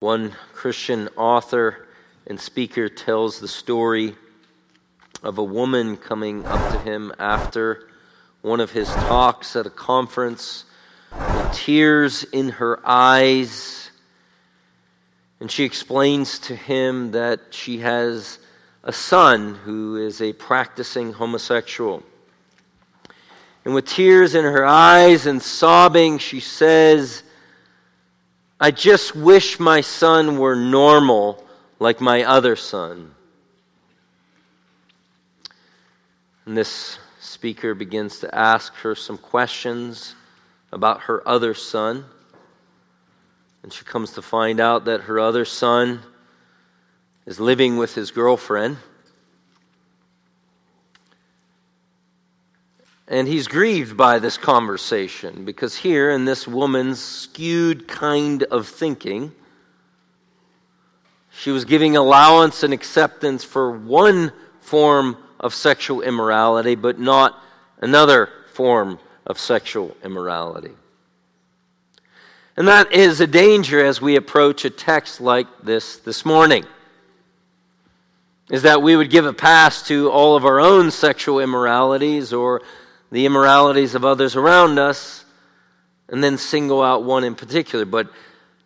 One Christian author and speaker tells the story of a woman coming up to him after one of his talks at a conference with tears in her eyes. And she explains to him that she has a son who is a practicing homosexual. And with tears in her eyes and sobbing, she says, I just wish my son were normal like my other son. And this speaker begins to ask her some questions about her other son. And she comes to find out that her other son is living with his girlfriend. And he's grieved by this conversation because here in this woman's skewed kind of thinking, she was giving allowance and acceptance for one form of sexual immorality, but not another form of sexual immorality. And that is a danger as we approach a text like this this morning. Is that we would give a pass to all of our own sexual immoralities or the immoralities of others around us, and then single out one in particular. But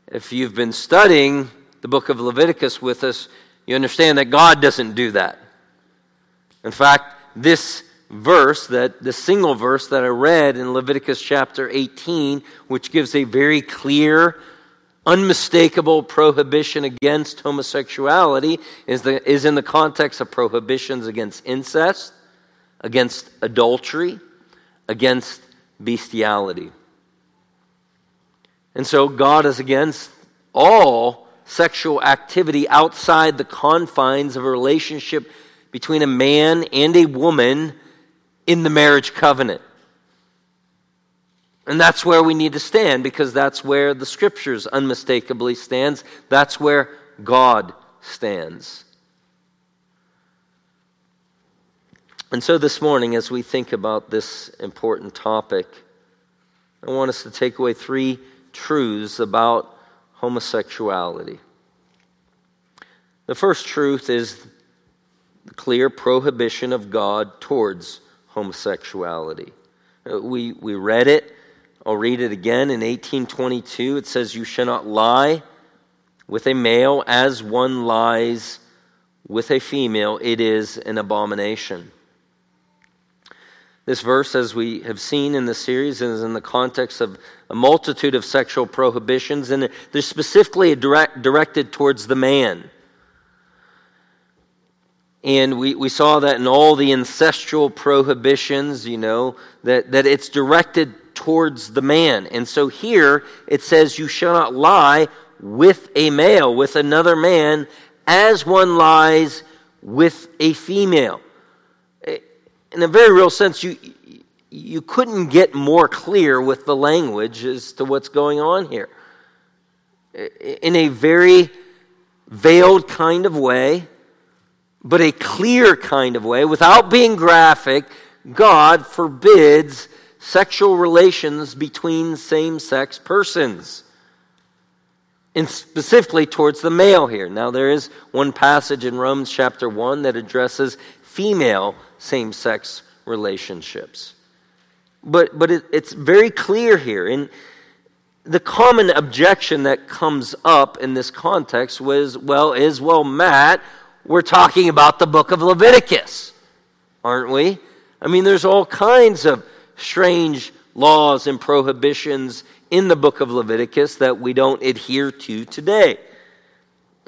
if you've been studying the book of Leviticus with us, you understand that God doesn't do that. In fact, this verse, that the single verse that I read in Leviticus chapter 18, which gives a very clear, unmistakable prohibition against homosexuality, is, the, is in the context of prohibitions against incest, against adultery, against bestiality. And so God is against all sexual activity outside the confines of a relationship between a man and a woman in the marriage covenant. And that's where we need to stand because that's where the scriptures unmistakably stands. That's where God stands. And so this morning, as we think about this important topic, I want us to take away three truths about homosexuality. The first truth is the clear prohibition of God towards homosexuality. Uh, we, we read it. I'll read it again. In 1822, it says, You shall not lie with a male as one lies with a female. It is an abomination. This verse, as we have seen in the series, is in the context of a multitude of sexual prohibitions, and they're specifically direct, directed towards the man. And we, we saw that in all the ancestral prohibitions, you know, that, that it's directed towards the man. And so here it says, You shall not lie with a male, with another man, as one lies with a female in a very real sense, you, you couldn't get more clear with the language as to what's going on here. In a very veiled kind of way, but a clear kind of way, without being graphic, God forbids sexual relations between same sex persons. And specifically towards the male here. Now, there is one passage in Romans chapter 1 that addresses female same sex relationships. But, but it, it's very clear here. And the common objection that comes up in this context was well, is, well, Matt, we're talking about the book of Leviticus, aren't we? I mean, there's all kinds of strange laws and prohibitions in the book of Leviticus that we don't adhere to today.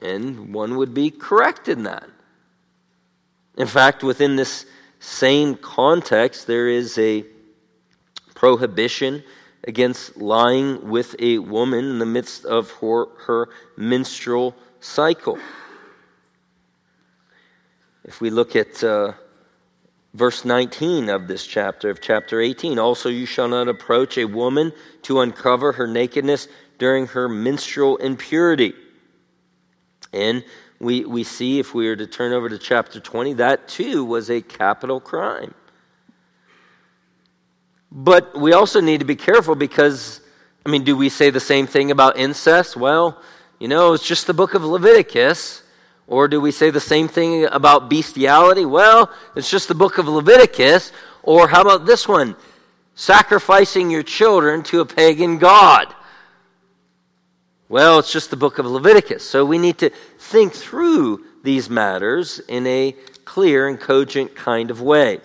And one would be correct in that. In fact, within this same context, there is a prohibition against lying with a woman in the midst of her, her menstrual cycle. If we look at uh, verse 19 of this chapter, of chapter 18, also you shall not approach a woman to uncover her nakedness during her menstrual impurity. And we, we see, if we were to turn over to chapter 20, that too was a capital crime. But we also need to be careful because, I mean, do we say the same thing about incest? Well, you know, it's just the book of Leviticus. Or do we say the same thing about bestiality? Well, it's just the book of Leviticus. Or how about this one? Sacrificing your children to a pagan god. Well, it's just the book of Leviticus. So we need to think through these matters in a clear and cogent kind of way.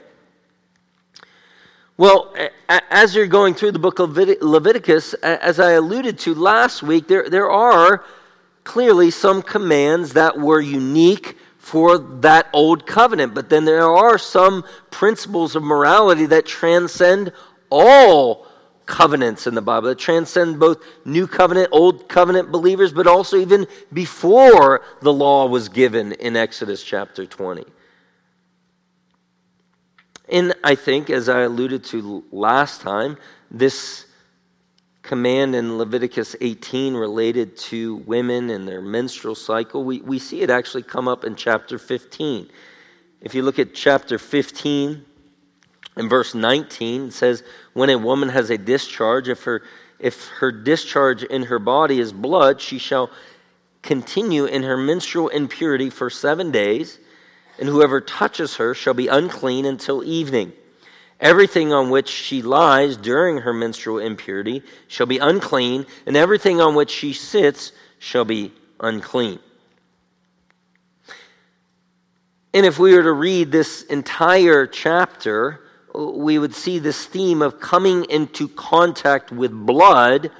Well, as you're going through the book of Leviticus, as I alluded to last week, there, there are clearly some commands that were unique for that old covenant, but then there are some principles of morality that transcend all covenants in the Bible, that transcend both new covenant, old covenant believers, but also even before the law was given in Exodus chapter 20. And I think, as I alluded to last time, this command in Leviticus 18 related to women and their menstrual cycle, we, we see it actually come up in chapter 15. If you look at chapter 15 and verse 19, it says, When a woman has a discharge, if her, if her discharge in her body is blood, she shall continue in her menstrual impurity for seven days, and whoever touches her shall be unclean until evening. Everything on which she lies during her menstrual impurity shall be unclean, and everything on which she sits shall be unclean. And if we were to read this entire chapter, we would see this theme of coming into contact with blood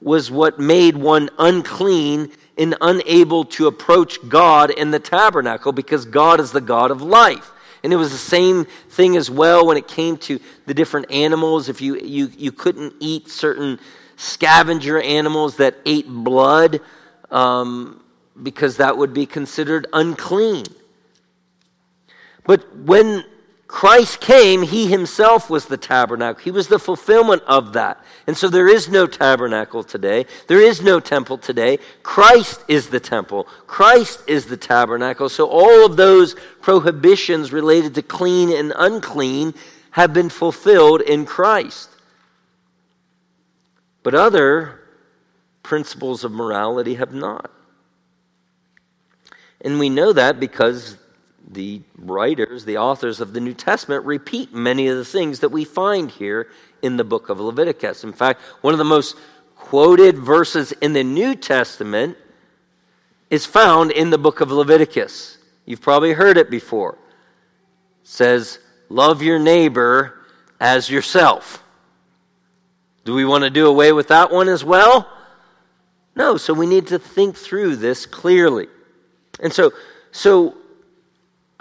was what made one unclean and unable to approach God in the tabernacle because God is the God of life. And it was the same thing as well when it came to the different animals. If you, you, you couldn't eat certain scavenger animals that ate blood, um, because that would be considered unclean. But when Christ came, he himself was the tabernacle. He was the fulfillment of that. And so there is no tabernacle today. There is no temple today. Christ is the temple. Christ is the tabernacle. So all of those prohibitions related to clean and unclean have been fulfilled in Christ. But other principles of morality have not. And we know that because the writers, the authors of the New Testament, repeat many of the things that we find here in the book of Leviticus. In fact, one of the most quoted verses in the New Testament is found in the book of Leviticus. You've probably heard it before. It says, Love your neighbor as yourself. Do we want to do away with that one as well? No, so we need to think through this clearly. And so, so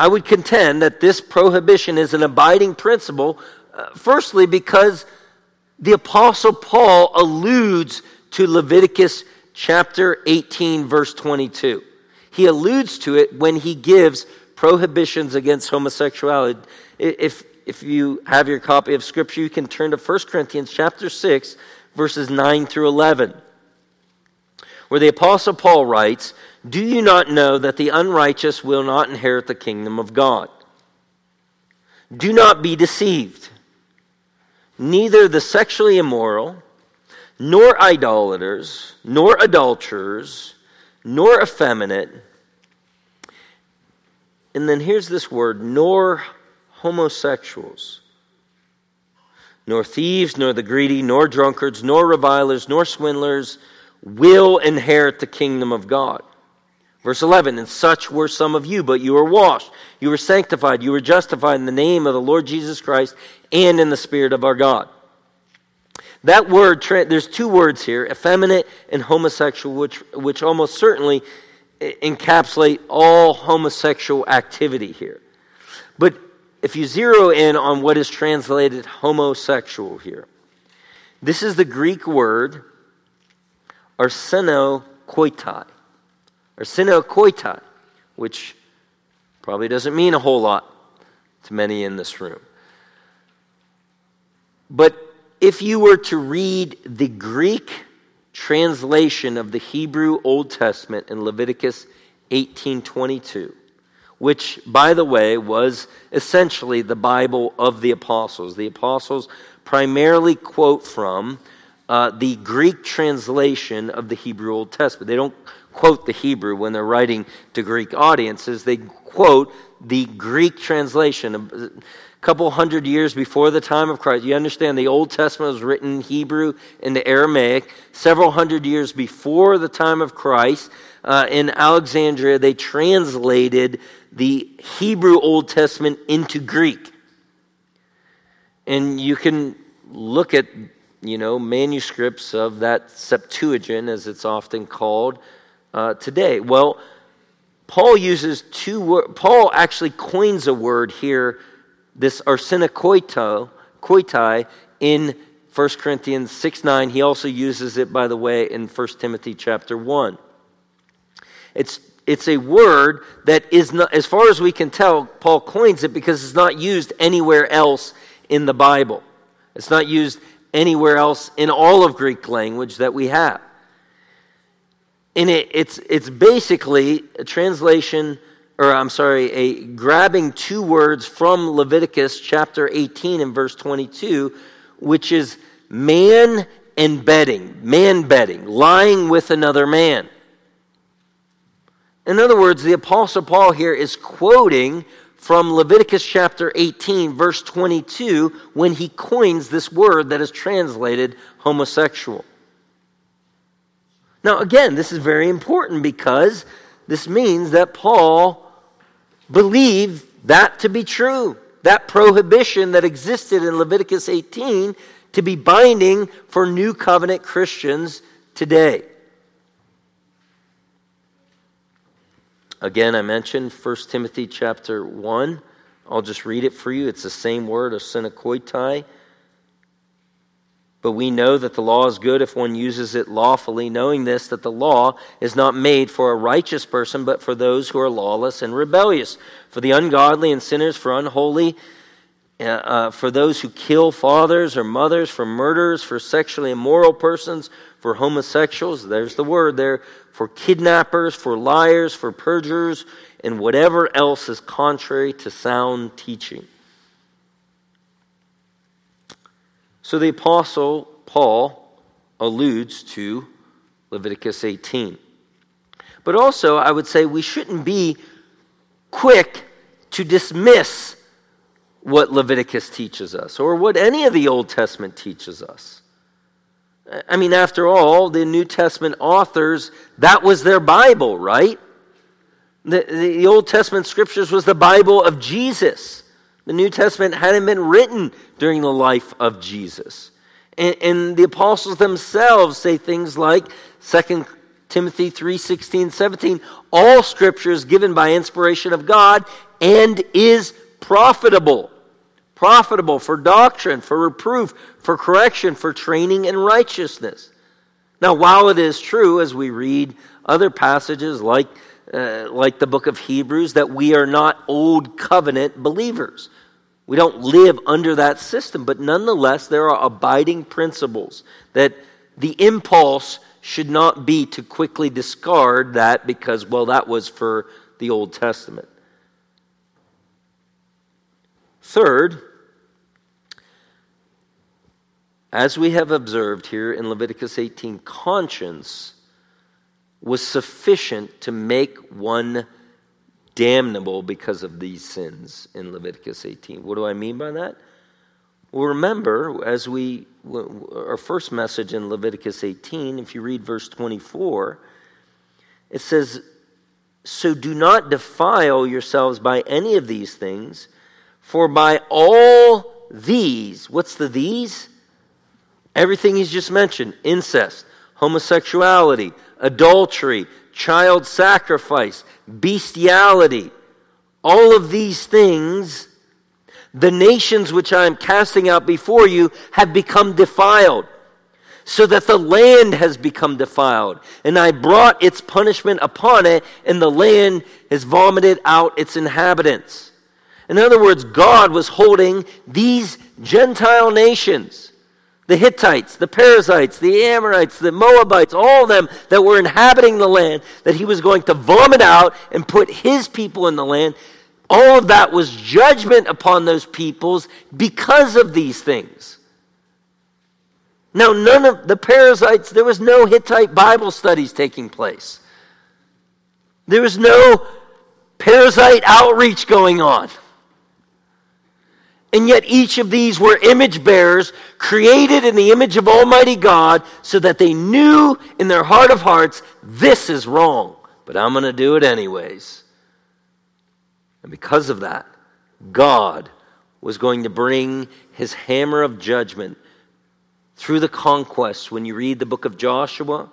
I would contend that this prohibition is an abiding principle, uh, firstly, because the Apostle Paul alludes to Leviticus chapter 18, verse 22. He alludes to it when he gives prohibitions against homosexuality. If, if you have your copy of Scripture, you can turn to 1 Corinthians chapter 6, verses 9 through 11, where the Apostle Paul writes, do you not know that the unrighteous will not inherit the kingdom of God? Do not be deceived. Neither the sexually immoral, nor idolaters, nor adulterers, nor effeminate, and then here's this word, nor homosexuals, nor thieves, nor the greedy, nor drunkards, nor revilers, nor swindlers will inherit the kingdom of God. Verse 11, and such were some of you, but you were washed, you were sanctified, you were justified in the name of the Lord Jesus Christ and in the Spirit of our God. That word, there's two words here, effeminate and homosexual, which, which almost certainly encapsulate all homosexual activity here. But if you zero in on what is translated homosexual here, this is the Greek word arsenokoitai or synokoitai, which probably doesn't mean a whole lot to many in this room. But if you were to read the Greek translation of the Hebrew Old Testament in Leviticus 18:22, which by the way was essentially the Bible of the apostles. The apostles primarily quote from uh, the Greek translation of the Hebrew Old Testament. They don't quote the Hebrew when they're writing to Greek audiences. They quote the Greek translation. A couple hundred years before the time of Christ. You understand the Old Testament was written in Hebrew into Aramaic. Several hundred years before the time of Christ, uh, in Alexandria, they translated the Hebrew Old Testament into Greek. And you can look at, you know, manuscripts of that Septuagint, as it's often called uh, today. Well, Paul uses two words. Paul actually coins a word here, this arsenokoitai, in 1 Corinthians 6 9. He also uses it, by the way, in 1 Timothy chapter 1. It's, it's a word that is not, as far as we can tell, Paul coins it because it's not used anywhere else in the Bible. It's not used anywhere else in all of Greek language that we have. And it, it's, it's basically a translation, or I'm sorry, a grabbing two words from Leviticus chapter 18 and verse 22, which is man and bedding, man bedding, lying with another man. In other words, the Apostle Paul here is quoting from Leviticus chapter 18, verse 22, when he coins this word that is translated homosexual. Now, again, this is very important because this means that Paul believed that to be true. That prohibition that existed in Leviticus 18 to be binding for new covenant Christians today. Again, I mentioned 1 Timothy chapter 1. I'll just read it for you. It's the same word, a arsenokoitai. But we know that the law is good if one uses it lawfully, knowing this, that the law is not made for a righteous person, but for those who are lawless and rebellious, for the ungodly and sinners, for unholy, uh, uh for those who kill fathers or mothers, for murderers, for sexually immoral persons, for homosexuals. There's the word there for kidnappers, for liars, for perjurers, and whatever else is contrary to sound teaching. So the Apostle Paul alludes to Leviticus 18. But also, I would say we shouldn't be quick to dismiss what Leviticus teaches us or what any of the Old Testament teaches us. I mean, after all, the New Testament authors, that was their Bible, right? The, the Old Testament scriptures was the Bible of Jesus. The New Testament hadn't been written during the life of Jesus. And, and the apostles themselves say things like 2 Timothy 3 16, 17, all scripture is given by inspiration of God and is profitable profitable for doctrine, for reproof, for correction, for training in righteousness. Now, while it is true, as we read other passages like, uh, like the book of Hebrews, that we are not old covenant believers, we don't live under that system, but nonetheless, there are abiding principles that the impulse should not be to quickly discard that because, well, that was for the Old Testament. Third, as we have observed here in Leviticus 18, conscience was sufficient to make one damnable because of these sins in Leviticus 18. What do I mean by that? Well, remember, as we, our first message in Leviticus 18, if you read verse 24, it says, So do not defile yourselves by any of these things, for by all these, what's the these? Everything he's just mentioned incest, homosexuality, adultery, child sacrifice, bestiality all of these things, the nations which I am casting out before you have become defiled, so that the land has become defiled. And I brought its punishment upon it, and the land has vomited out its inhabitants. In other words, God was holding these Gentile nations the Hittites, the Perizzites, the Amorites, the Moabites, all of them that were inhabiting the land, that he was going to vomit out and put his people in the land. All of that was judgment upon those peoples because of these things. Now, none of the Perizzites, there was no Hittite Bible studies taking place. There was no Perizzite outreach going on. And yet, each of these were image bearers created in the image of Almighty God so that they knew in their heart of hearts, this is wrong, but I'm going to do it anyways. And because of that, God was going to bring his hammer of judgment through the conquest. When you read the book of Joshua,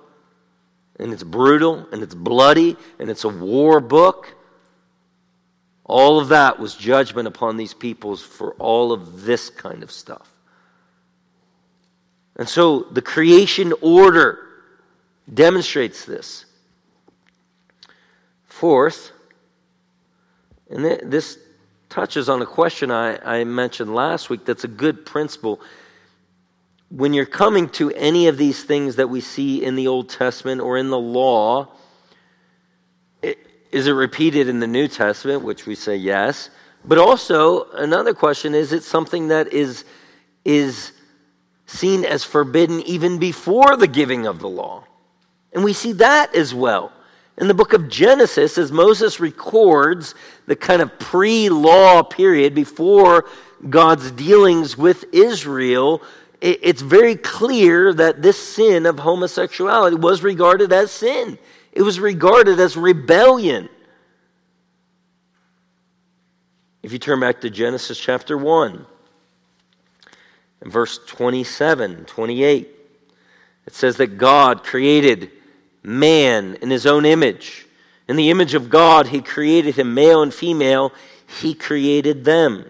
and it's brutal, and it's bloody, and it's a war book. All of that was judgment upon these peoples for all of this kind of stuff. And so the creation order demonstrates this. Fourth, and this touches on a question I, I mentioned last week that's a good principle. When you're coming to any of these things that we see in the Old Testament or in the law, is it repeated in the New Testament, which we say yes? But also, another question is it something that is, is seen as forbidden even before the giving of the law? And we see that as well. In the book of Genesis, as Moses records the kind of pre law period before God's dealings with Israel, it's very clear that this sin of homosexuality was regarded as sin. It was regarded as rebellion. If you turn back to Genesis chapter 1 and verse 27, 28, it says that God created man in his own image. In the image of God, he created him, male and female, he created them.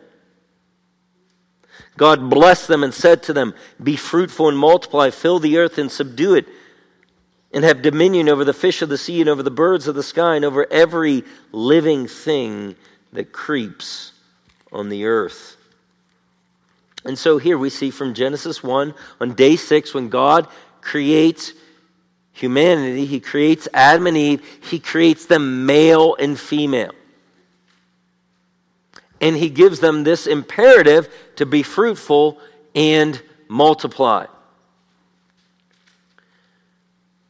God blessed them and said to them, Be fruitful and multiply, fill the earth and subdue it and have dominion over the fish of the sea and over the birds of the sky and over every living thing that creeps on the earth. And so here we see from Genesis 1 on day 6 when God creates humanity, he creates Adam and Eve, he creates them male and female. And he gives them this imperative to be fruitful and multiply.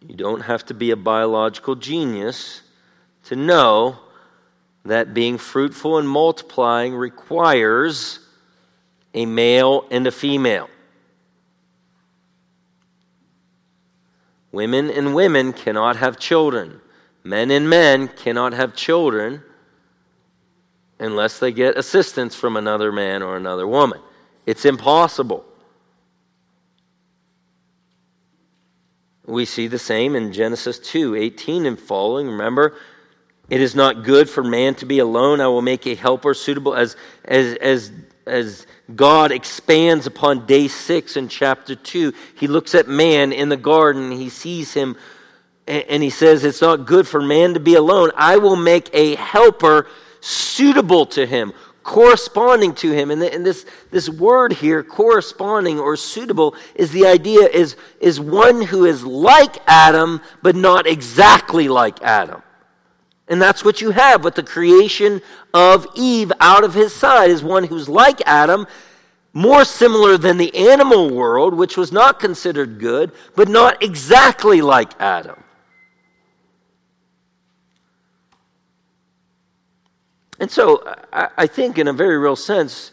You don't have to be a biological genius to know that being fruitful and multiplying requires a male and a female. Women and women cannot have children. Men and men cannot have children unless they get assistance from another man or another woman. It's impossible. We see the same in Genesis 2 18 and following. Remember, it is not good for man to be alone. I will make a helper suitable as, as, as, as God expands upon day six in chapter 2. He looks at man in the garden, he sees him, and he says, It's not good for man to be alone. I will make a helper suitable to him corresponding to him. And, the, and, this, this word here, corresponding or suitable, is the idea is, is one who is like Adam, but not exactly like Adam. And that's what you have with the creation of Eve out of his side, is one who's like Adam, more similar than the animal world, which was not considered good, but not exactly like Adam. And so I, think, in a very real sense,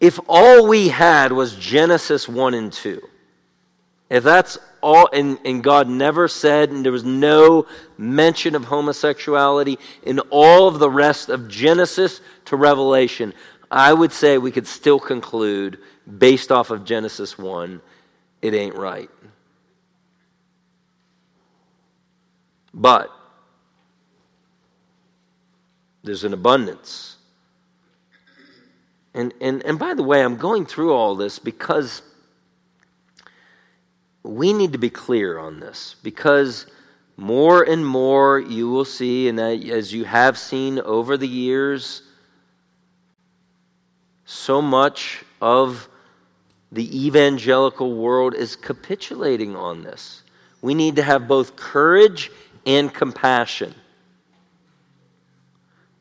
if all we had was Genesis 1 and 2, if that's all, and, and God never said, and there was no mention of homosexuality in all of the rest of Genesis to Revelation, I would say we could still conclude, based off of Genesis 1, it ain't right. But there's an abundance. And, and, and by the way, I'm going through all this because we need to be clear on this. Because more and more you will see, and as you have seen over the years, so much of the evangelical world is capitulating on this. We need to have both courage and compassion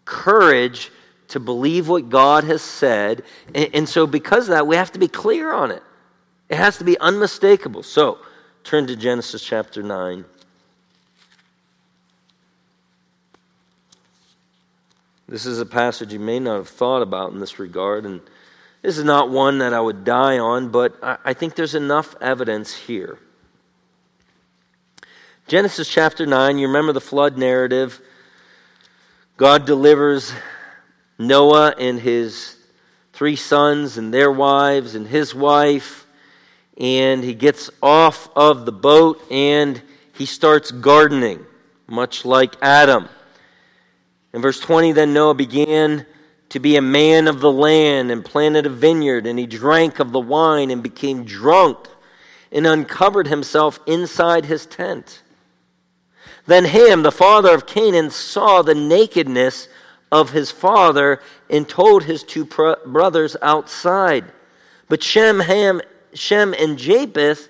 courage to believe what God has said. And, and, so, because of that, we have to be clear on it. It has to be unmistakable. So, turn to Genesis chapter 9. This is a passage you may not have thought about in this regard, and this is not one that I would die on, but I think there's enough evidence here. Genesis chapter 9, you remember the flood narrative. God delivers Noah and his three sons and their wives and his wife, and he gets off of the boat and he starts gardening, much like Adam. In verse 20, then Noah began to be a man of the land and planted a vineyard, and he drank of the wine and became drunk and uncovered himself inside his tent. Then Ham, the father of Canaan, saw the nakedness of his father and told his two brothers outside. But Shem, Ham, Shem and Japheth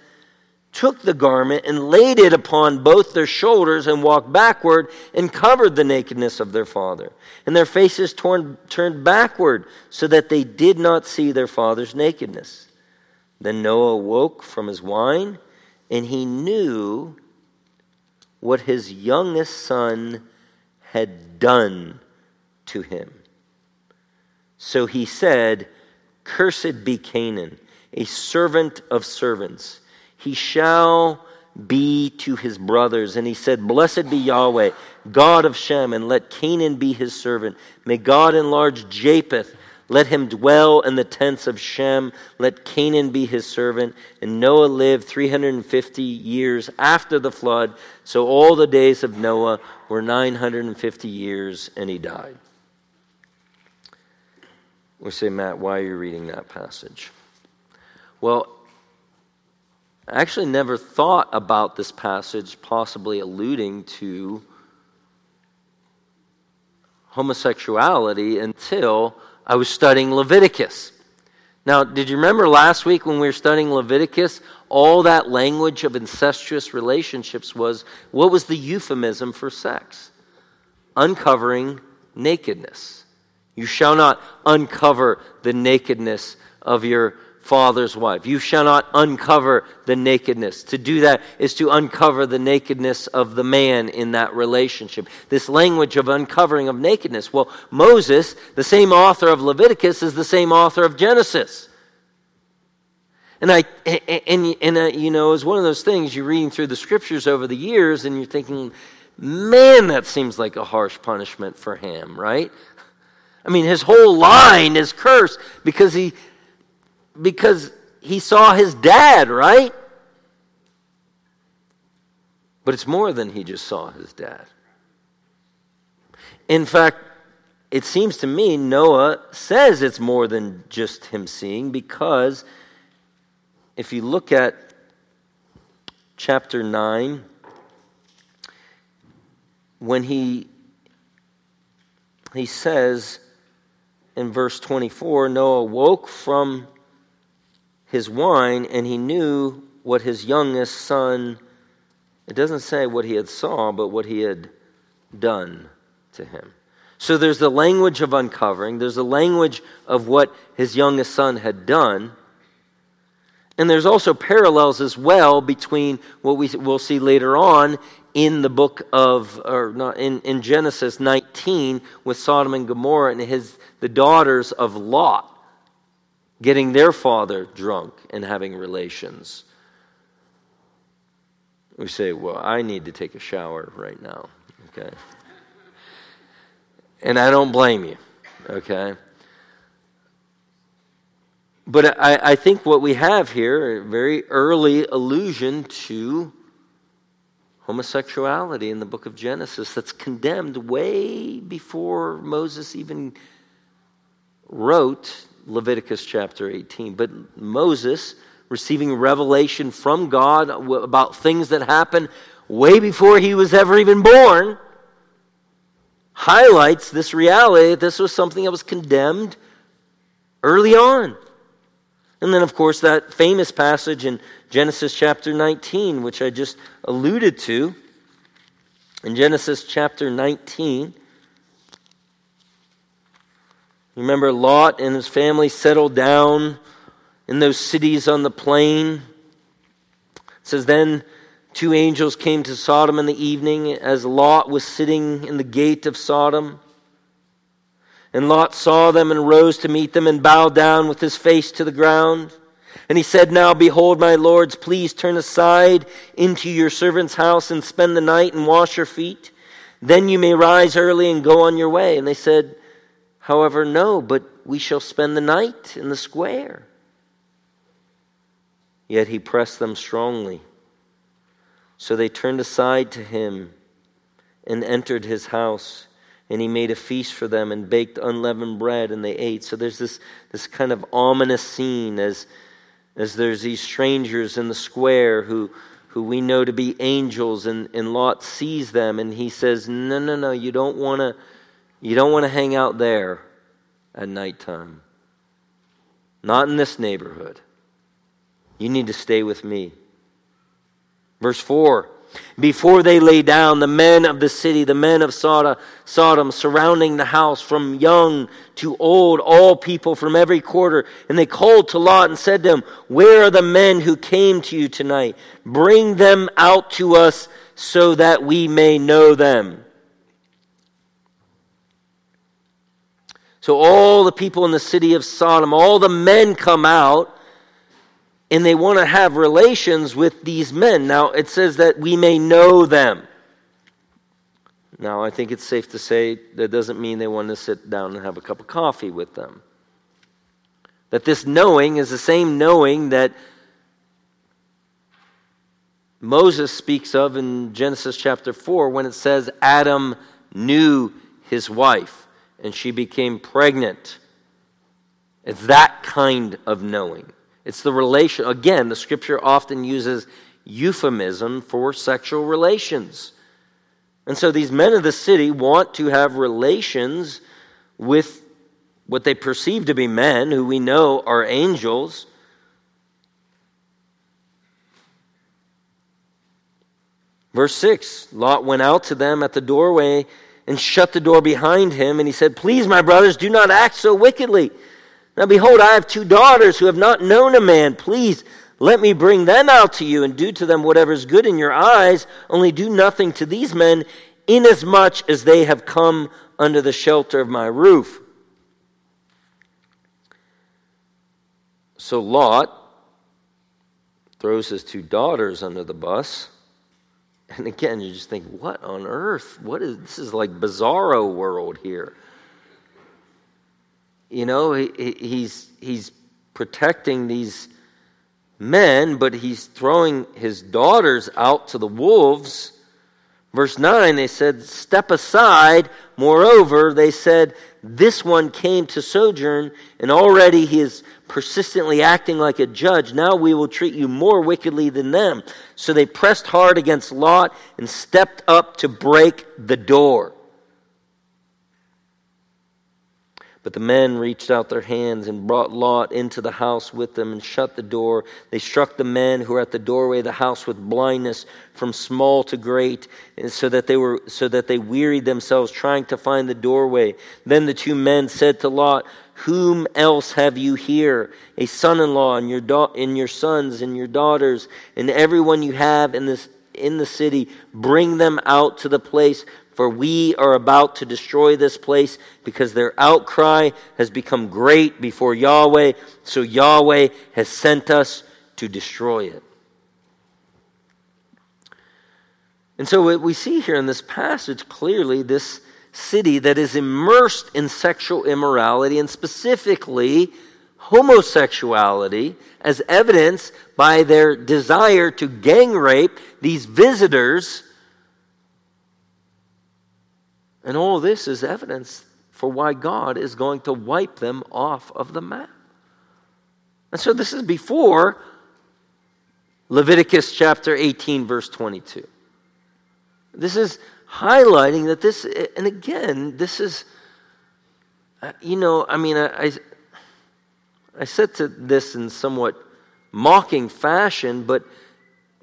took the garment and laid it upon both their shoulders and walked backward and covered the nakedness of their father. And their faces torn, turned backward so that they did not see their father's nakedness. Then Noah awoke from his wine and he knew what his youngest son had done to him. So he said, Cursed be Canaan, a servant of servants. He shall be to his brothers. And he said, Blessed be Yahweh, God of Shem, and let Canaan be his servant. May God enlarge Japheth let him dwell in the tents of Shem. Let Canaan be his servant. And Noah lived 350 years after the flood. So all the days of Noah were 950 years, and he died. We say, Matt, why are you reading that passage? Well, I actually never thought about this passage possibly alluding to homosexuality until I was studying Leviticus. Now, did you remember last week when we were studying Leviticus? All that language of incestuous relationships was what was the euphemism for sex? Uncovering nakedness. You shall not uncover the nakedness of your father's wife. You shall not uncover the nakedness. To do that is to uncover the nakedness of the man in that relationship. This language of uncovering of nakedness. Well, Moses, the same author of Leviticus, is the same author of Genesis. And I and and uh, you know, it's one of those things you're reading through the scriptures over the years, and you're thinking, man, that seems like a harsh punishment for him, right? I mean, his whole line is cursed because he because he saw his dad, right? But it's more than he just saw his dad. In fact, it seems to me Noah says it's more than just him seeing because if you look at chapter 9, when he, he says in verse 24, Noah woke from his wine, and he knew what his youngest son, it doesn't say what he had saw, but what he had done to him. So there's the language of uncovering, there's the language of what his youngest son had done. And there's also parallels as well between what we will see later on in the book of, or not, in, in Genesis 19 with Sodom and Gomorrah and his, the daughters of Lot getting their father drunk and having relations. We say, Well, I need to take a shower right now. Okay. And I don't blame you. Okay. But I, I think what we have here, a very early allusion to homosexuality in the book of Genesis that's condemned way before Moses even wrote Leviticus chapter 18. But Moses, receiving revelation from God about things that happened way before he was ever even born, highlights this reality that this was something that was condemned early on. And then, of course, that famous passage in Genesis chapter 19, which I just alluded to. In Genesis chapter 19, Remember, Lot and his family settled down in those cities on the plain. It says, Then two angels came to Sodom in the evening as Lot was sitting in the gate of Sodom. And Lot saw them and rose to meet them and bowed down with his face to the ground. And he said, Now behold, my lords, please turn aside into your servant's house and spend the night and wash your feet. Then you may rise early and go on your way. And they said, However, no, but we shall spend the night in the square. Yet he pressed them strongly. So they turned aside to him and entered his house. And he made a feast for them and baked unleavened bread, and they ate. So there's this, this kind of ominous scene as, as there's these strangers in the square who, who we know to be angels, and, and Lot sees them, and he says, No, no, no, you don't want to you don't want to hang out there at nighttime. Not in this neighborhood. You need to stay with me. Verse 4 before they lay down, the men of the city, the men of Sodom, surrounding the house, from young to old, all people from every quarter. And they called to Lot and said to him, Where are the men who came to you tonight? Bring them out to us so that we may know them. So all the people in the city of Sodom, all the men come out and they want to have relations with these men. Now, it says that we may know them. Now, I think it's safe to say that doesn't mean they want to sit down and have a cup of coffee with them. That this knowing is the same knowing that Moses speaks of in Genesis chapter 4 when it says Adam knew his wife and she became pregnant. It's that kind of knowing. It's the relation. Again, the scripture often uses euphemism for sexual relations. And so these men of the city want to have relations with what they perceive to be men, who we know are angels. Verse 6 Lot went out to them at the doorway and shut the door behind him, and he said, Please, my brothers, do not act so wickedly. Now behold, I have two daughters who have not known a man. Please let me bring them out to you and do to them whatever is good in your eyes. Only do nothing to these men, inasmuch as they have come under the shelter of my roof. So Lot throws his two daughters under the bus. And again, you just think, what on earth? What is this is like bizarro world here. You know, he, he's, he's protecting these men, but he's throwing his daughters out to the wolves. Verse 9, they said, Step aside. Moreover, they said, This one came to sojourn, and already he is persistently acting like a judge. Now we will treat you more wickedly than them. So they pressed hard against Lot and stepped up to break the door. But the men reached out their hands and brought Lot into the house with them and shut the door. They struck the men who were at the doorway of the house with blindness from small to great, so that they were so that they wearied themselves trying to find the doorway. Then the two men said to Lot, "Whom else have you here? A son-in-law and your da- and your sons and your daughters and everyone you have in this in the city, bring them out to the place for we are about to destroy this place because their outcry has become great before Yahweh. So Yahweh has sent us to destroy it. And so, what we see here in this passage clearly, this city that is immersed in sexual immorality and specifically homosexuality, as evidenced by their desire to gang rape these visitors and all this is evidence for why God is going to wipe them off of the map. And so this is before Leviticus chapter 18, verse 22. This is highlighting that this, and again, this is, uh, you know, I mean, I, I, I said to this in somewhat mocking fashion, but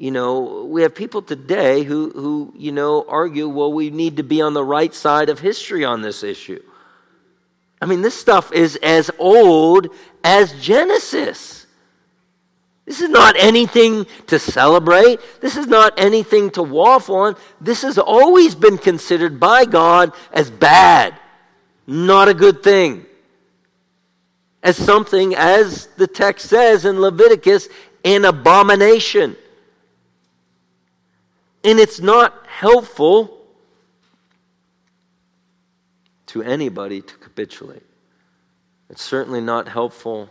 you know, we have people today who, who, you know, argue, well, we need to be on the right side of history on this issue. I mean, this stuff is as old as Genesis. This is not anything to celebrate. This is not anything to waffle on. This has always been considered by God as bad, not a good thing. As something, as the text says in Leviticus, an abomination. And it's not helpful to anybody to capitulate. It's certainly not helpful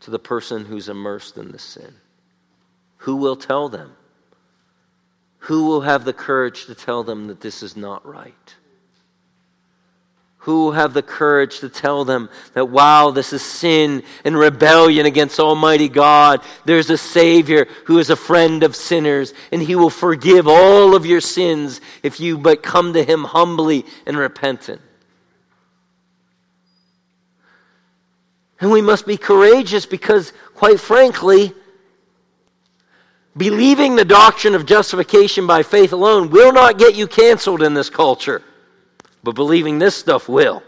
to the person who's immersed in the sin. Who will tell them? Who will have the courage to tell them that this is not right? Who will have the courage to tell them that, wow, this is sin and rebellion against Almighty God? There's a Savior who is a friend of sinners, and He will forgive all of your sins if you but come to Him humbly and repentant. And we must be courageous because, quite frankly, believing the doctrine of justification by faith alone will not get you canceled in this culture. But believing this stuff will.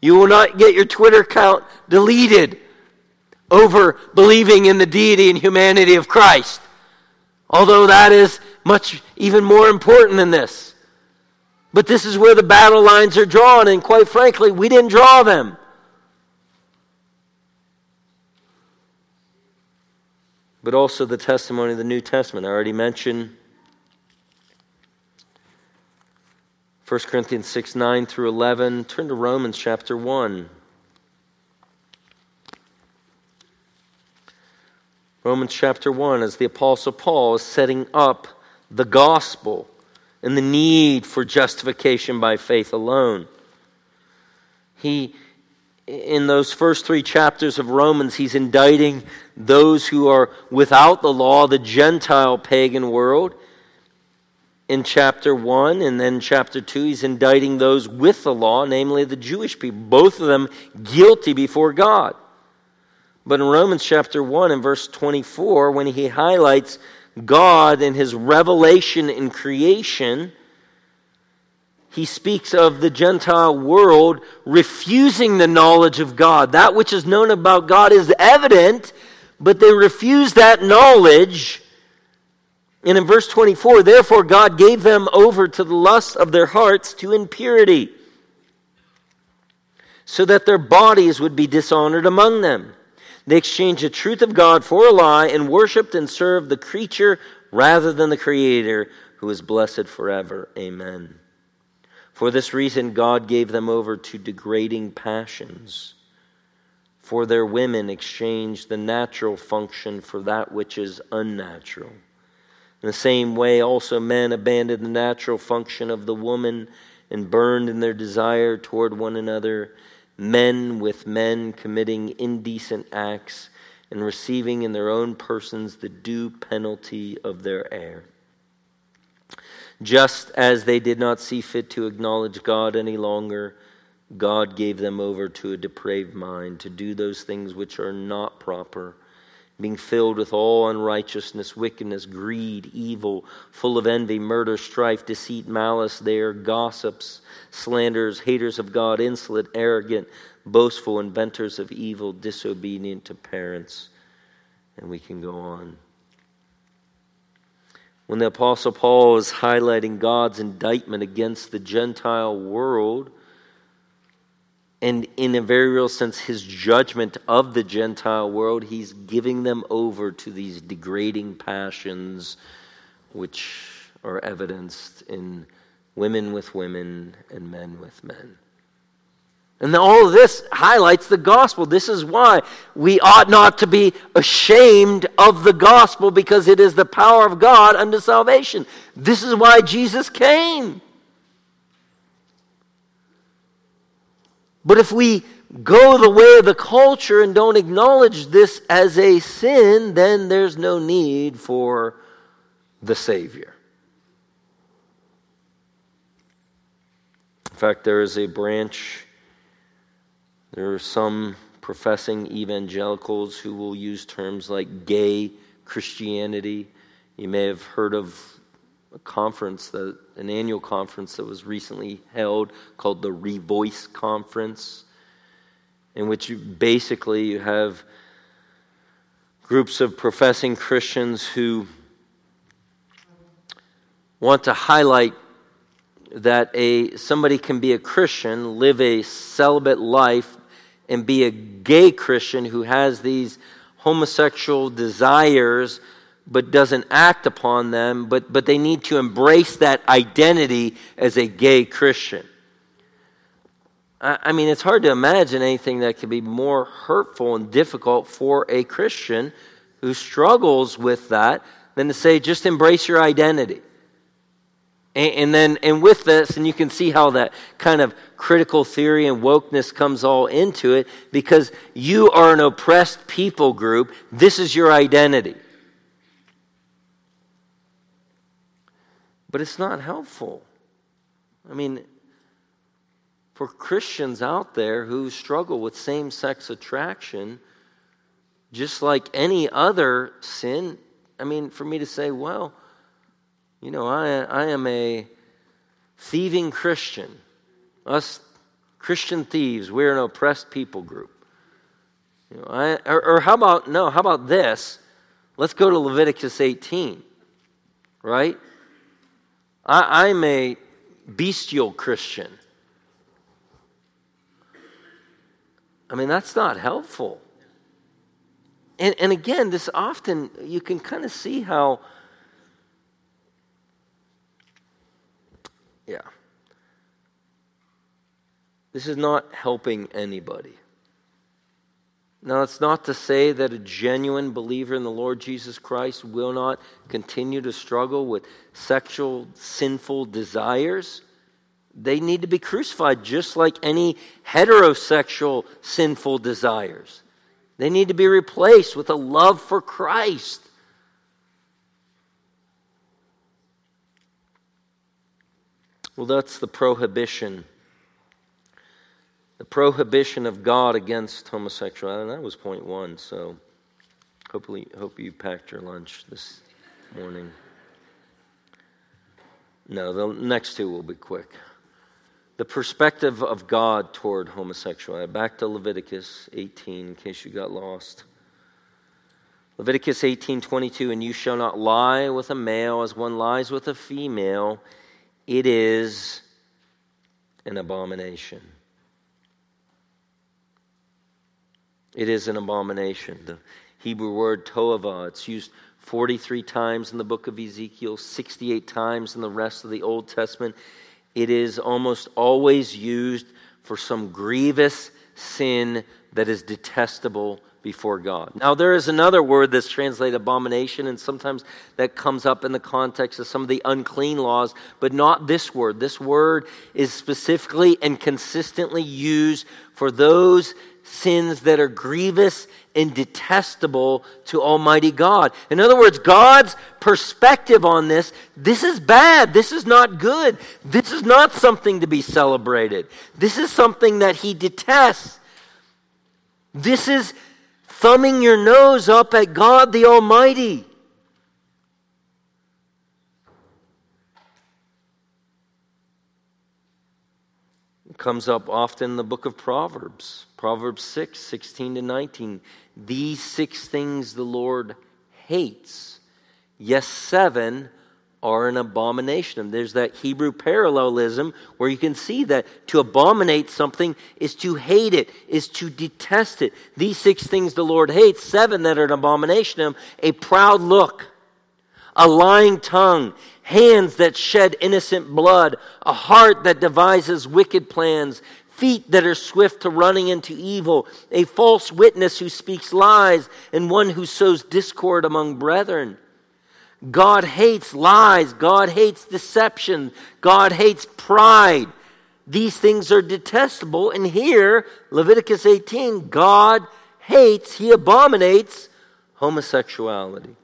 You will not get your Twitter account deleted over believing in the deity and humanity of Christ. Although that is much even more important than this. But this is where the battle lines are drawn, and quite frankly, we didn't draw them. but also the testimony of the New Testament. I already mentioned 1 Corinthians 6 9 through 11. Turn to Romans chapter 1. Romans chapter 1, as the Apostle Paul is setting up the gospel and the need for justification by faith alone. He, in those first three chapters of Romans, he's indicting those who are without the law, the Gentile pagan world. In chapter 1 and then chapter 2, he's indicting those with the law, namely the Jewish people, both of them guilty before God. But in Romans chapter 1 and verse 24, when he highlights God and his revelation in creation, he speaks of the Gentile world refusing the knowledge of God. That which is known about God is evident, but they refuse that knowledge. And in verse 24, therefore God gave them over to the lust of their hearts to impurity, so that their bodies would be dishonored among them. They exchanged the truth of God for a lie and worshiped and served the creature rather than the Creator, who is blessed forever. Amen. For this reason, God gave them over to degrading passions. For their women exchanged the natural function for that which is unnatural. In the same way, also men abandoned the natural function of the woman and burned in their desire toward one another, men with men committing indecent acts and receiving in their own persons the due penalty of their error. Just as they did not see fit to acknowledge God any longer, God gave them over to a depraved mind to do those things which are not proper, being filled with all unrighteousness, wickedness, greed, evil, full of envy, murder, strife, deceit, malice. They are gossips, slanderers, haters of God, insolent, arrogant, boastful, inventors of evil, disobedient to parents. And we can go on. When the Apostle Paul is highlighting God's indictment against the Gentile world, and in a very real sense, his judgment of the Gentile world, he's giving them over to these degrading passions which are evidenced in women with women and men with men. And all of this highlights the gospel. This is why we ought not to be ashamed of the gospel because it is the power of God unto salvation. This is why Jesus came. But if we go the way of the culture and don't acknowledge this as a sin, then there's no need for the Savior. In fact, there is a branch, there are some professing evangelicals who will use terms like gay Christianity. You may have heard of a conference that an annual conference that was recently held called the Revoice Conference, in which you basically you have groups of professing Christians who want to highlight that a somebody can be a Christian, live a celibate life, and be a gay Christian who has these homosexual desires but doesn't act upon them, but, but they need to embrace that identity as a gay Christian. I, I mean, it's hard to imagine anything that could be more hurtful and difficult for a Christian who struggles with that than to say, just embrace your identity. And, and then, and with this, and you can see how that kind of critical theory and wokeness comes all into it because you are an oppressed people group. This is your identity. But it's not helpful. I mean, for Christians out there who struggle with same sex attraction, just like any other sin, I mean, for me to say, well, you know, I, I am a thieving Christian. Us Christian thieves, we're an oppressed people group. You know, I, or, or how about, no, how about this? Let's go to Leviticus 18, right? I, I'm a bestial Christian. I mean, that's not helpful. And, and again, this often, you can kind of see how, yeah, this is not helping anybody. Now, it's not to say that a genuine believer in the Lord Jesus Christ will not continue to struggle with sexual sinful desires. They need to be crucified just like any heterosexual sinful desires. They need to be replaced with a love for Christ. Well, that's the prohibition the prohibition of God against homosexuality. And that was point one. So hopefully, hope you packed your lunch this morning. No, the next two will be quick. The perspective of God toward homosexuality. Back to Leviticus 18, in case you got lost. Leviticus 18:22 and you shall not lie with a male as one lies with a female it is an abomination It is an abomination. The Hebrew word toava, it's used 43 times in the book of Ezekiel, 68 times in the rest of the Old Testament. It is almost always used for some grievous sin that is detestable before God. Now, there is another word that's translated abomination, and sometimes that comes up in the context of some of the unclean laws, but not this word. This word is specifically and consistently used for those sins that are grievous and detestable to Almighty God. In other words, God's perspective on this this is bad. This is not good. This is not something to be celebrated. This is something that He detests. This is thumbing your nose up at God the Almighty. It comes up often in the book of Proverbs. Proverbs 6, 16 to 19. These six things the Lord hates. Yes, seven are an abomination. There's that Hebrew parallelism where you can see that to abominate something is to hate it, is to detest it. These six things the Lord hates, seven that are an abomination, a proud look, a lying tongue, hands that shed innocent blood, a heart that devises wicked plans, feet that are swift to running into evil, a false witness who speaks lies, and one who sows discord among brethren. God hates lies. God hates deception. God hates pride. These things are detestable. And here, Leviticus 18, God hates, he abominates homosexuality.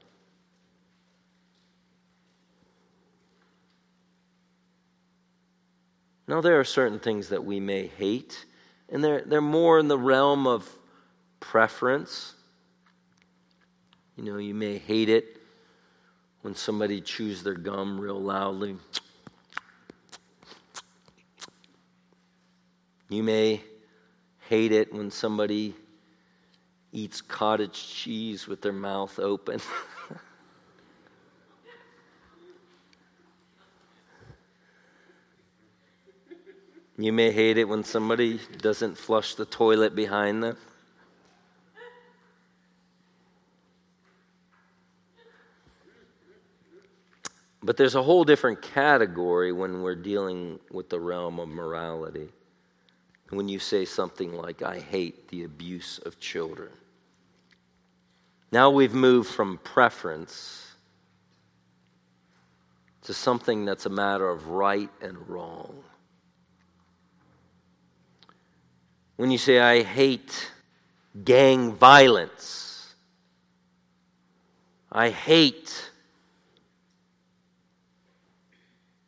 Now, there are certain things that we may hate, and they're, they're more in the realm of preference. You know, you may hate it when somebody chews their gum real loudly. You may hate it when somebody eats cottage cheese with their mouth open. You may hate it when somebody doesn't flush the toilet behind them. But there's a whole different category when we're dealing with the realm of morality. When you say something like, I hate the abuse of children. Now we've moved from preference to something that's a matter of right and wrong. When you say, I hate gang violence, I hate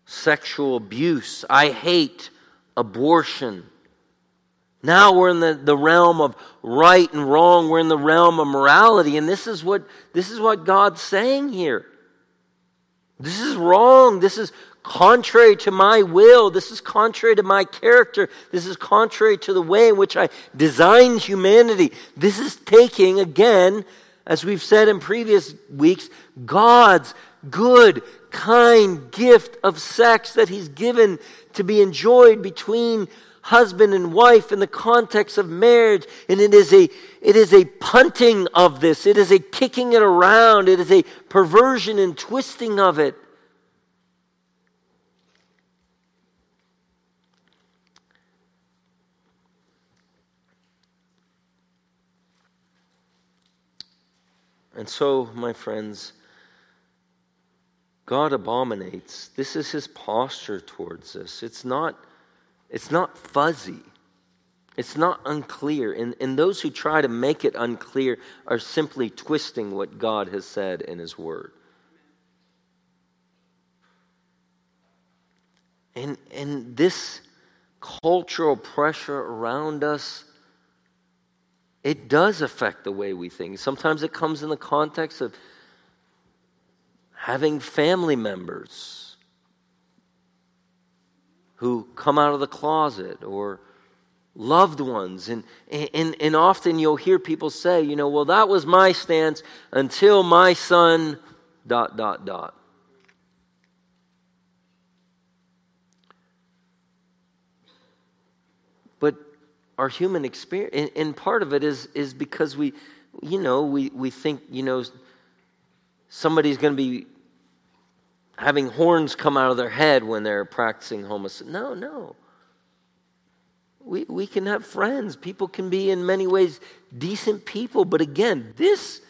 sexual abuse, I hate abortion. Now we're in the, the realm of right and wrong. We're in the realm of morality. And this is what this is what God's saying here. This is wrong. This is contrary to my will. This is contrary to my character. This is contrary to the way in which I designed humanity. This is taking, again, as we've said in previous weeks, God's good, kind gift of sex that He's given to be enjoyed between husband and wife in the context of marriage and it is a it is a punting of this it is a kicking it around it is a perversion and twisting of it And so, my friends, God abominates. This is his posture towards us. It's not, it's not fuzzy. It's not unclear. And, and those who try to make it unclear are simply twisting what God has said in his word. And, and this cultural pressure around us it does affect the way we think. Sometimes it comes in the context of having family members who come out of the closet or loved ones. And, and, and often you'll hear people say, you know, well, that was my stance until my son, dot, dot, dot. Our human experience. And, and part of it is, is because we, you know, we, we think, you know, somebody's going to be having horns come out of their head when they're practicing homosexuality. No, no. We, we can have friends. People can be, in many ways, decent people. But again, this,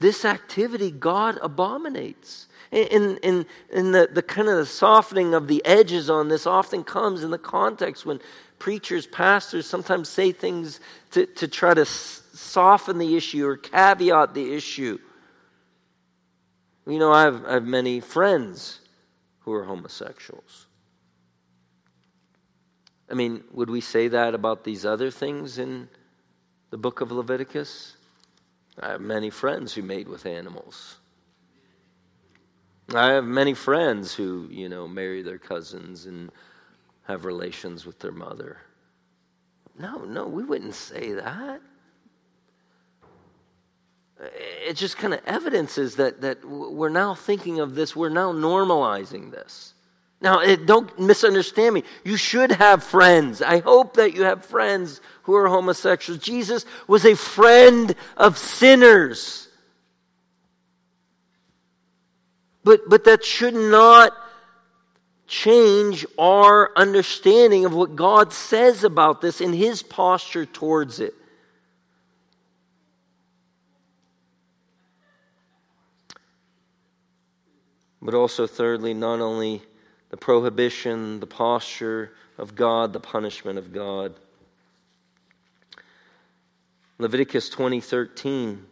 this activity God abominates. And, and, and the, the kind of the softening of the edges on this often comes in the context when preachers, pastors sometimes say things to, to try to soften the issue or caveat the issue. You know, I have, I have many friends who are homosexuals. I mean, would we say that about these other things in the book of Leviticus? I have many friends who mate with animals. I have many friends who, you know, marry their cousins and have relations with their mother. No, no, we wouldn't say that. It just kind of evidences that, that we're now thinking of this, we're now normalizing this. Now, it, don't misunderstand me. You should have friends. I hope that you have friends who are homosexuals. Jesus was a friend of sinners. But, but that should not change our understanding of what God says about this and His posture towards it. But also, thirdly, not only the prohibition, the posture of God, the punishment of God. Leviticus 20:13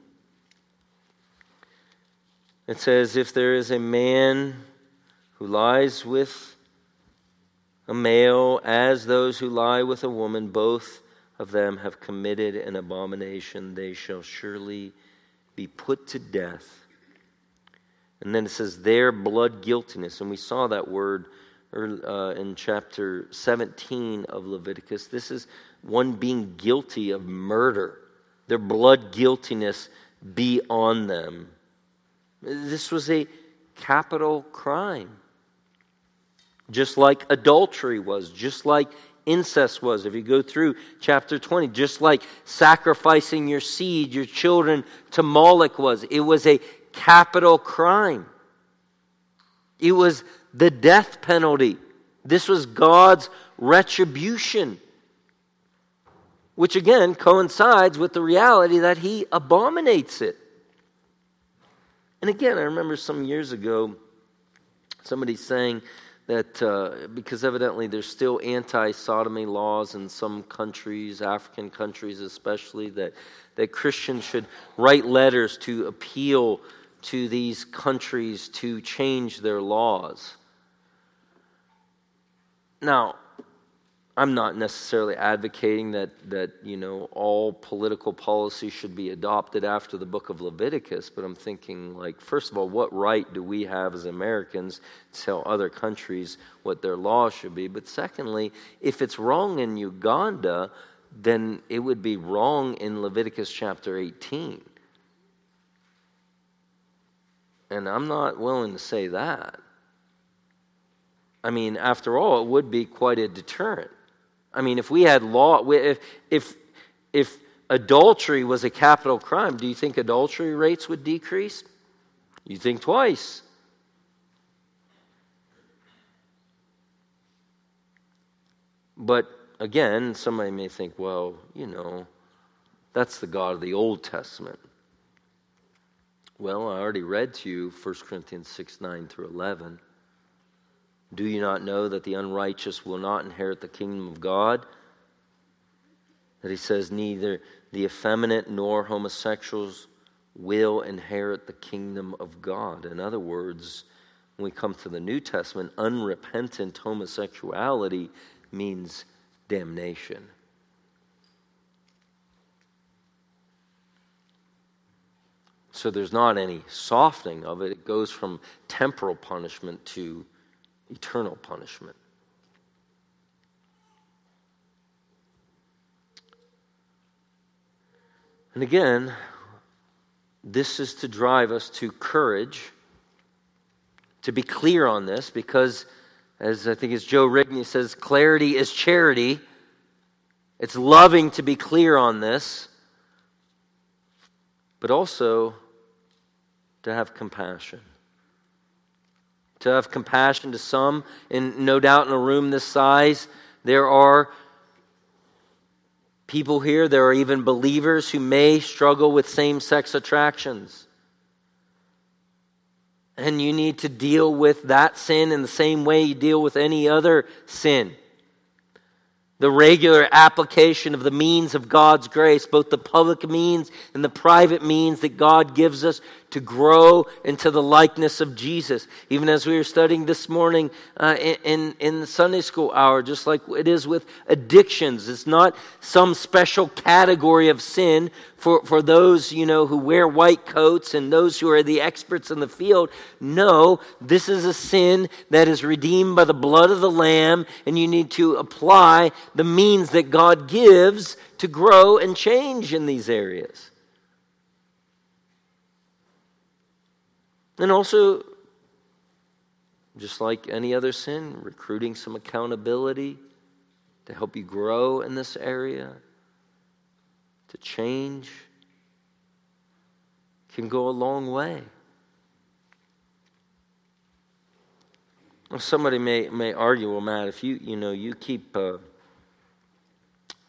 it says if there is a man who lies with a male as those who lie with a woman, both of them have committed an abomination. They shall surely be put to death. And then it says their blood guiltiness. And we saw that word uh, in chapter 17 of Leviticus. This is one being guilty of murder. Their blood guiltiness be on them. This was a capital crime. Just like adultery was, just like incest was. If you go through chapter 20, just like sacrificing your seed, your children to Moloch was, it was a capital crime. It was the death penalty. This was God's retribution, which again coincides with the reality that He abominates it. And again, I remember some years ago somebody saying, that uh, because evidently there's still anti sodomy laws in some countries, African countries especially, that, that Christians should write letters to appeal to these countries to change their laws. Now, I'm not necessarily advocating that, that you know all political policy should be adopted after the book of Leviticus, but I'm thinking like first of all, what right do we have as Americans to tell other countries what their laws should be? But secondly, if it's wrong in Uganda, then it would be wrong in Leviticus chapter 18. And I'm not willing to say that. I mean, after all, it would be quite a deterrent. I mean, if we had law, if, if, if adultery was a capital crime, do you think adultery rates would decrease? You think twice. But again, somebody may think, well, you know, that's the God of the Old Testament. Well, I already read to you 1 Corinthians 6 9 through 11. Do you not know that the unrighteous will not inherit the kingdom of God? That he says, neither the effeminate nor homosexuals will inherit the kingdom of God. In other words, when we come to the New Testament, unrepentant homosexuality means damnation. So there's not any softening of it. It goes from temporal punishment to eternal punishment. And again, this is to drive us to courage, to be clear on this, because as I think as Joe Rigney says, clarity is charity. It's loving to be clear on this, but also to have compassion to have compassion to some. And no doubt in a room this size, there are people here, there are even believers who may struggle with same sex attractions. And you need to deal with that sin in the same way you deal with any other sin the regular application of the means of God's grace, both the public means and the private means that God gives us to grow into the likeness of Jesus. Even as we were studying this morning uh, in, in the Sunday school hour, just like it is with addictions, it's not some special category of sin for, for those, you know, who wear white coats and those who are the experts in the field. No, this is a sin that is redeemed by the blood of the Lamb, and you need to apply the means that God gives to grow and change in these areas. And also, just like any other sin, recruiting some accountability to help you grow in this area to change can go a long way. Somebody may, may argue, well, Matt, if you, you know, you keep uh,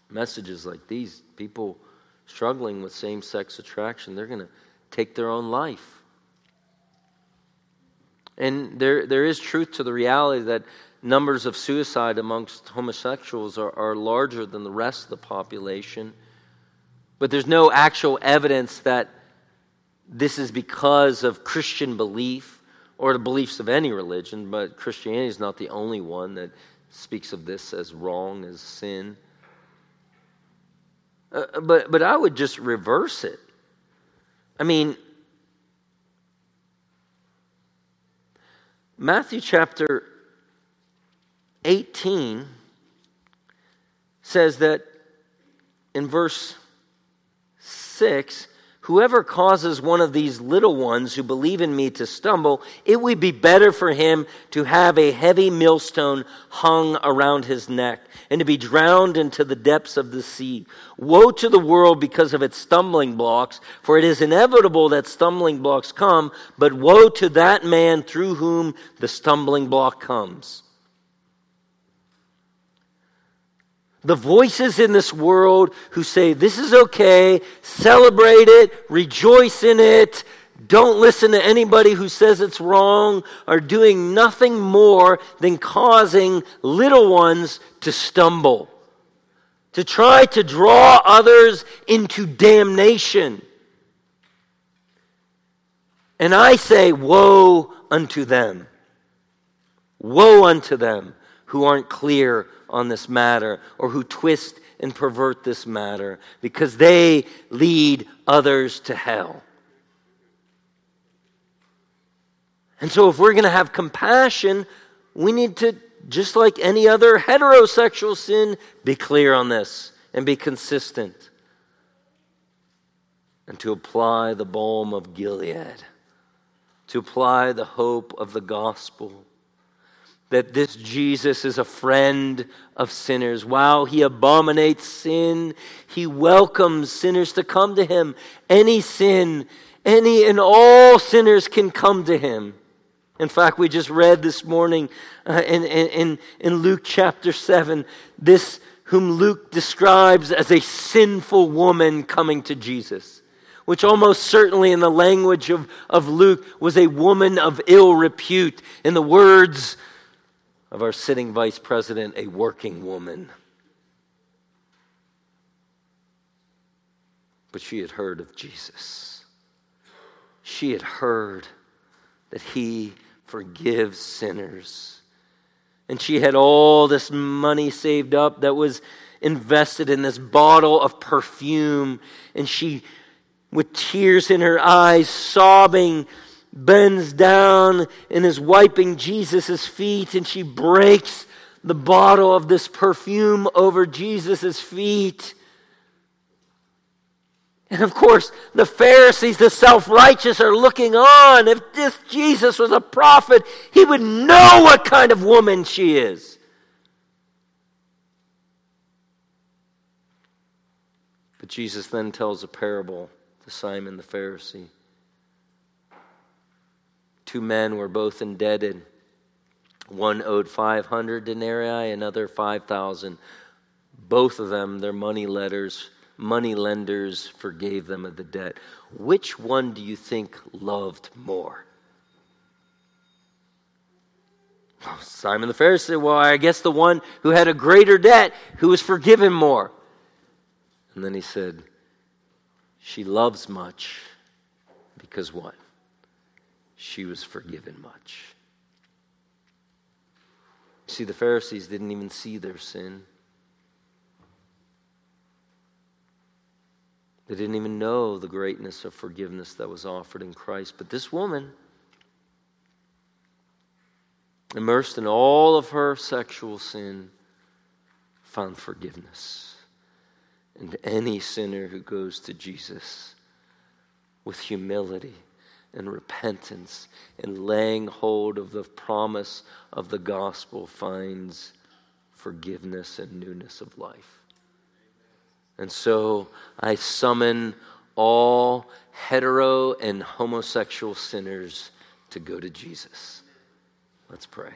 messages like these, people struggling with same sex attraction, they're going to take their own life. And there, there is truth to the reality that numbers of suicide amongst homosexuals are, are larger than the rest of the population. But there's no actual evidence that this is because of Christian belief or the beliefs of any religion, but Christianity is not the only one that speaks of this as wrong, as sin. Uh, but, but I would just reverse it. I mean, Matthew chapter 18 says that in verse 6 Whoever causes one of these little ones who believe in me to stumble, it would be better for him to have a heavy millstone hung around his neck and to be drowned into the depths of the sea. Woe to the world because of its stumbling blocks, for it is inevitable that stumbling blocks come, but woe to that man through whom the stumbling block comes. The voices in this world who say, This is okay, celebrate it, rejoice in it, don't listen to anybody who says it's wrong, are doing nothing more than causing little ones to stumble, to try to draw others into damnation. And I say, Woe unto them! Woe unto them who aren't clear on this matter or who twist and pervert this matter because they lead others to hell. And so, if we're going to have compassion, we need to, just like any other heterosexual sin, be clear on this and be consistent. And to apply the balm of Gilead, to apply the hope of the gospel that this Jesus is a friend of sinners. While he abominates sin, he welcomes sinners to come to him. Any sin, any and all sinners can come to him. In fact, we just read this morning uh, in, in, in Luke chapter 7, this whom Luke describes as a sinful woman coming to Jesus, which almost certainly in the language of, of Luke was a woman of ill repute. In the words of our sitting vice president, a working woman. But she had heard of Jesus. She had heard that he forgives sinners. And she had all this money saved up that was invested in this bottle of perfume. And she, with tears in her eyes, sobbing, bends down and is wiping Jesus' feet, and she breaks the bottle of this perfume over Jesus' feet. And of course, the Pharisees, the self righteous, are looking on. If this Jesus was a prophet, he would know what kind of woman she is. But Jesus then tells a parable to Simon the Pharisee. Two men were both indebted. One owed 500 denarii, another 5,000. Both of them, their money letters, money lenders forgave them of the debt. Which one do you think loved more? Simon the Pharisee, well, I guess the one who had a greater debt, who was forgiven more. And then he said, She loves much because what? She was forgiven much. See, the Pharisees didn't even see their sin. They didn't even know the greatness of forgiveness that was offered in Christ. But this woman, immersed in all of her sexual sin, found forgiveness. And any sinner who goes to Jesus with humility, and repentance and laying hold of the promise of the gospel finds forgiveness and newness of life. And so I summon all hetero and homosexual sinners to go to Jesus. Let's pray.